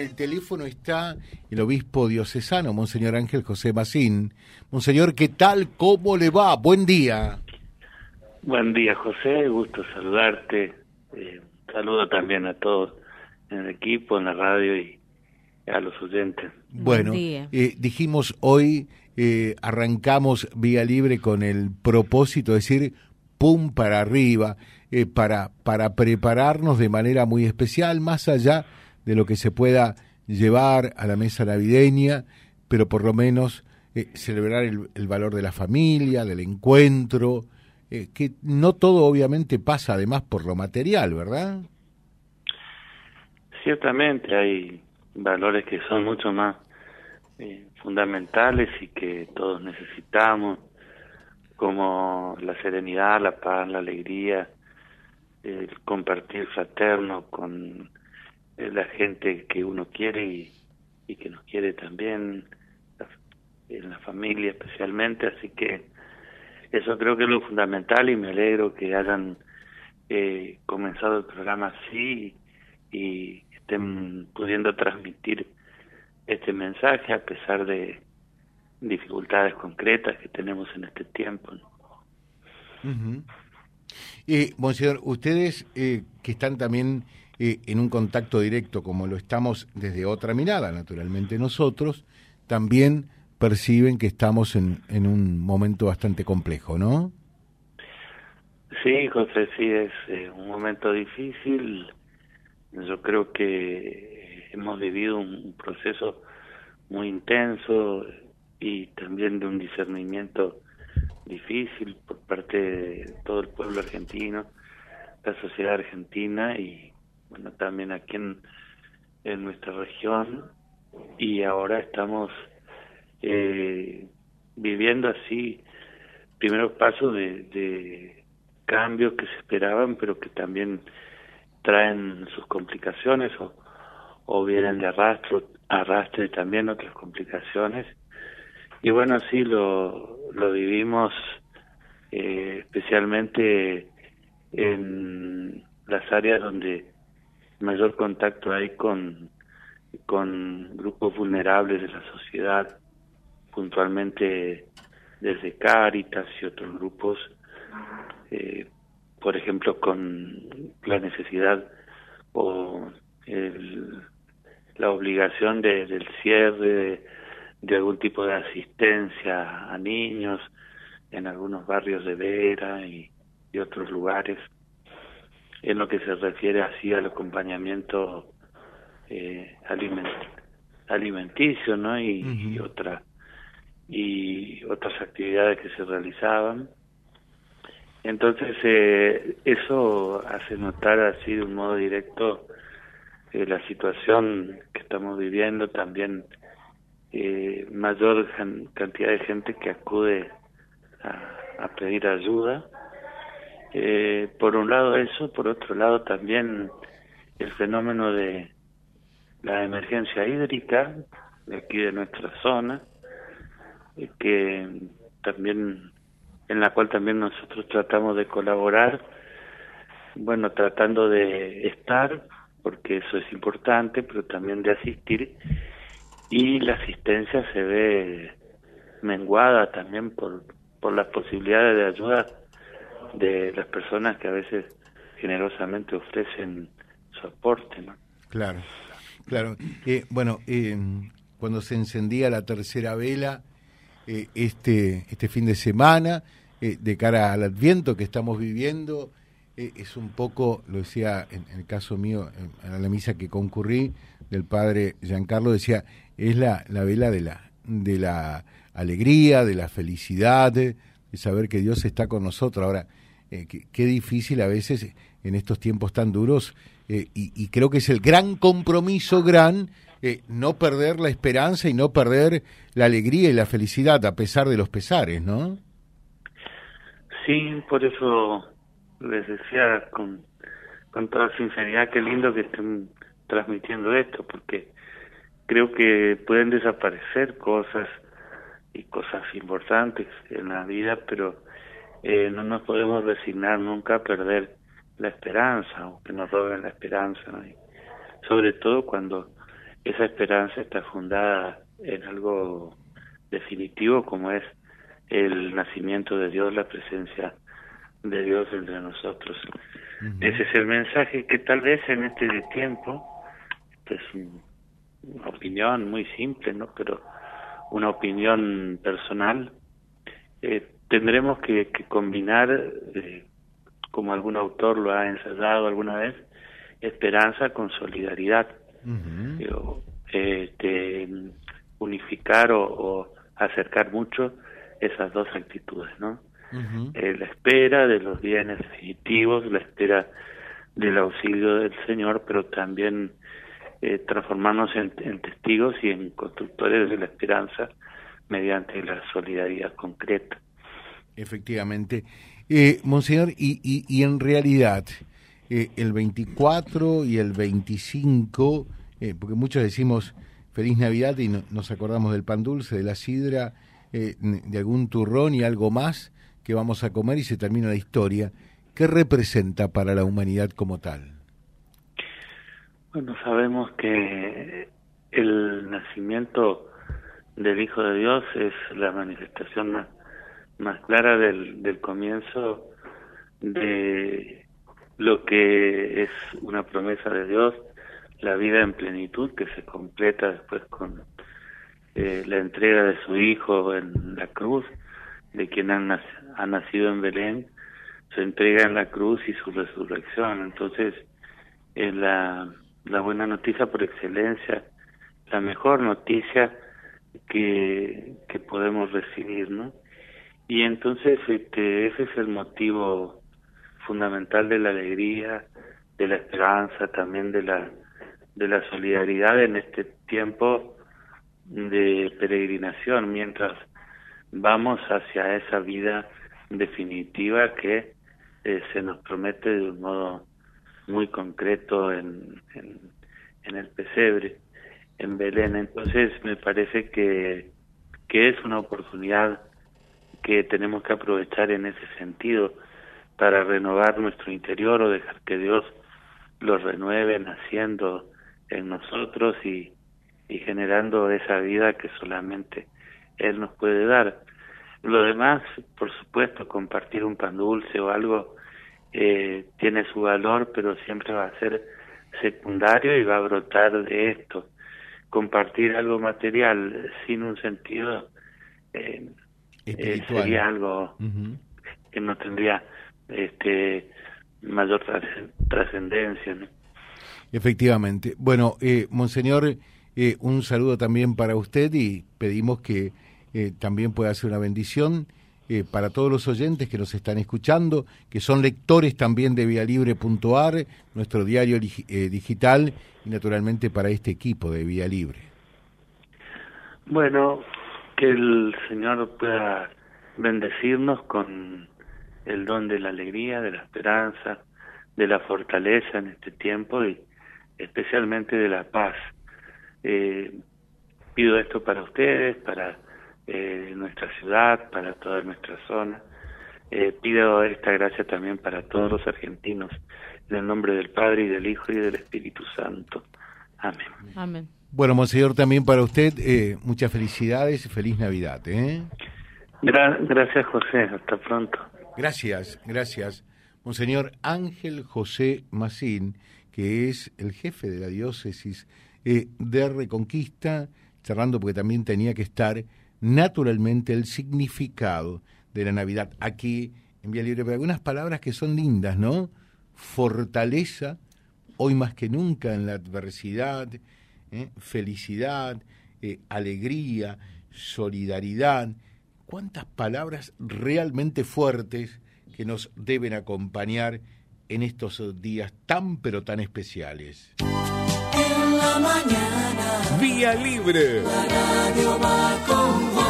El teléfono está el obispo diocesano, Monseñor Ángel José Macín. Monseñor, ¿qué tal? ¿Cómo le va? Buen día. Buen día, José. Gusto saludarte. Eh, saludo también a todos en el equipo, en la radio y a los oyentes. Bueno, eh, dijimos hoy, eh, arrancamos vía libre con el propósito de decir, pum para arriba, para, para prepararnos de manera muy especial, más allá de lo que se pueda llevar a la mesa navideña, pero por lo menos eh, celebrar el, valor de la familia, del encuentro, eh, que no todo obviamente pasa además por lo material, ¿verdad? Ciertamente hay valores que son mucho más eh, fundamentales y que todos necesitamos, como la serenidad, la paz, la alegría, el compartir fraterno con la gente que uno quiere y, que nos quiere también, en la familia especialmente, así que eso creo que es lo fundamental y me alegro que hayan eh, comenzado el programa así y, estén pudiendo transmitir este mensaje a pesar de dificultades concretas que tenemos en este tiempo. y Monseñor, ustedes eh, que están también eh, en un contacto directo como lo estamos desde otra mirada, naturalmente nosotros, también perciben que estamos en, en un momento bastante complejo, ¿no? Sí, José, sí, es eh, un momento difícil. Yo creo que hemos vivido un proceso muy intenso y también de un discernimiento difícil por parte de todo el pueblo argentino, la sociedad argentina y bueno, también aquí en, nuestra región y ahora estamos eh, viviendo así primeros pasos de, de cambios que se esperaban pero que también traen sus complicaciones o, o vienen de arrastro, arrastre también otras complicaciones. Y bueno así lo, lo vivimos eh, especialmente en las áreas donde mayor contacto hay con, con grupos vulnerables de la sociedad, puntualmente desde Cáritas y otros grupos, eh, por ejemplo, con la necesidad o el, la obligación de, del cierre de, algún tipo de asistencia a niños en algunos barrios de Vera y otros lugares en lo que se refiere así al acompañamiento eh, alimenticio no y, otra y otras actividades que se realizaban. Entonces eh, eso hace notar así de un modo directo eh, la situación que estamos viviendo. También eh, mayor cantidad de gente que acude a, a pedir ayuda eh, por un lado eso, por otro lado también el fenómeno de la emergencia hídrica de aquí de nuestra zona, eh, que también en la cual también nosotros tratamos de colaborar, bueno, tratando de estar, porque eso es importante, pero también de asistir, y la asistencia se ve menguada también por, por las posibilidades de ayuda de las personas que a veces generosamente ofrecen su aporte. ¿no? Claro, claro. Eh, bueno, eh, cuando se encendía la tercera vela eh, este, este fin de semana, de cara al adviento que estamos viviendo, es un poco, lo decía en, el caso mío, en, la misa que concurrí, del padre Giancarlo, decía, es la, la vela de la, de la alegría, de la felicidad, saber que Dios está con nosotros. Ahora, eh, qué, difícil a veces en estos tiempos tan duros eh, y, creo que es el gran compromiso, gran, eh, no perder la esperanza y no perder la alegría y la felicidad a pesar de los pesares, ¿no? Sí, por eso les decía con, con toda sinceridad qué lindo que estén transmitiendo esto, porque creo que pueden desaparecer cosas y cosas importantes en la vida, pero eh, no nos podemos resignar nunca a perder la esperanza o que nos roben la esperanza, sobre todo cuando esa esperanza está fundada en algo definitivo como es el nacimiento de Dios, la presencia de Dios entre nosotros. Ese es el mensaje que tal vez en este tiempo, es una opinión muy simple, ¿no? Pero una opinión personal, eh, tendremos que, combinar, eh, como algún autor lo ha ensayado alguna vez, esperanza con solidaridad. este, unificar o, acercar mucho esas dos actitudes, ¿no? Eh, la espera de los bienes definitivos, la espera del auxilio del Señor, pero también eh, transformarnos en, testigos y en constructores de la esperanza mediante la solidaridad concreta. Efectivamente. Eh, Monseñor, y, y, en realidad, eh, el 24 y el 25, porque muchos decimos feliz Navidad y nos acordamos del pan dulce, de la sidra, de algún turrón y algo más, que vamos a comer y se termina la historia. ¿Qué representa para la humanidad como tal? Bueno, sabemos que el nacimiento del Hijo de Dios es la manifestación más, más clara del, del comienzo de lo que es una promesa de Dios, la vida en plenitud que se completa después con eh, la entrega de su Hijo en la cruz de quien ha, ha nacido en Belén, se entrega en la cruz y su resurrección. Entonces, es la, la buena noticia por excelencia, la mejor noticia que, que podemos recibir, ¿no? Y entonces este, ese es el motivo fundamental de la alegría, de la esperanza, también de la, de la solidaridad en este tiempo de peregrinación, mientras vamos hacia esa vida definitiva que eh, se nos promete de un modo muy concreto en, en, el pesebre, en Belén. Entonces me parece que, que es una oportunidad que tenemos que aprovechar en ese sentido para renovar nuestro interior o dejar que Dios lo renueve naciendo en nosotros y, y generando esa vida que solamente él nos puede dar. Lo demás, por supuesto, compartir un pan dulce o algo eh, tiene su valor, pero siempre va a ser secundario y va a brotar de esto. Compartir algo material sin un sentido eh, eh sería algo que no tendría este mayor trascendencia. Efectivamente. Bueno, eh, Monseñor, eh, un saludo también para usted y pedimos que eh, también pueda ser una bendición eh, para todos los oyentes que nos están escuchando, que son lectores también de vialibre.ar, nuestro diario eh, digital, y naturalmente para este equipo de Vía Libre. Bueno, que el Señor pueda bendecirnos con el don de la alegría, de la esperanza, de la fortaleza en este tiempo y especialmente de la paz. pido esto para ustedes, para eh, nuestra ciudad, para toda nuestra zona. Eh, pido esta gracia también para todos los argentinos, en el nombre del Padre y del Hijo y del Espíritu Santo. Amén. Amén. Bueno, Monseñor, también para usted eh, muchas felicidades y feliz Navidad. ¿eh? gracias, José. Hasta pronto. Gracias, gracias. Monseñor Ángel José Macín, que es el jefe de la diócesis eh, de Reconquista, cerrando porque también tenía que estar naturalmente el significado de la Navidad. Aquí en Vía Libre, pero algunas palabras que son lindas, ¿no? Fortaleza, hoy más que nunca en la adversidad, ¿eh? felicidad, eh, alegría, solidaridad. ¿Cuántas palabras realmente fuertes que nos deben acompañar en estos días tan pero tan especiales? En la mañana. Vía Libre. La radio va con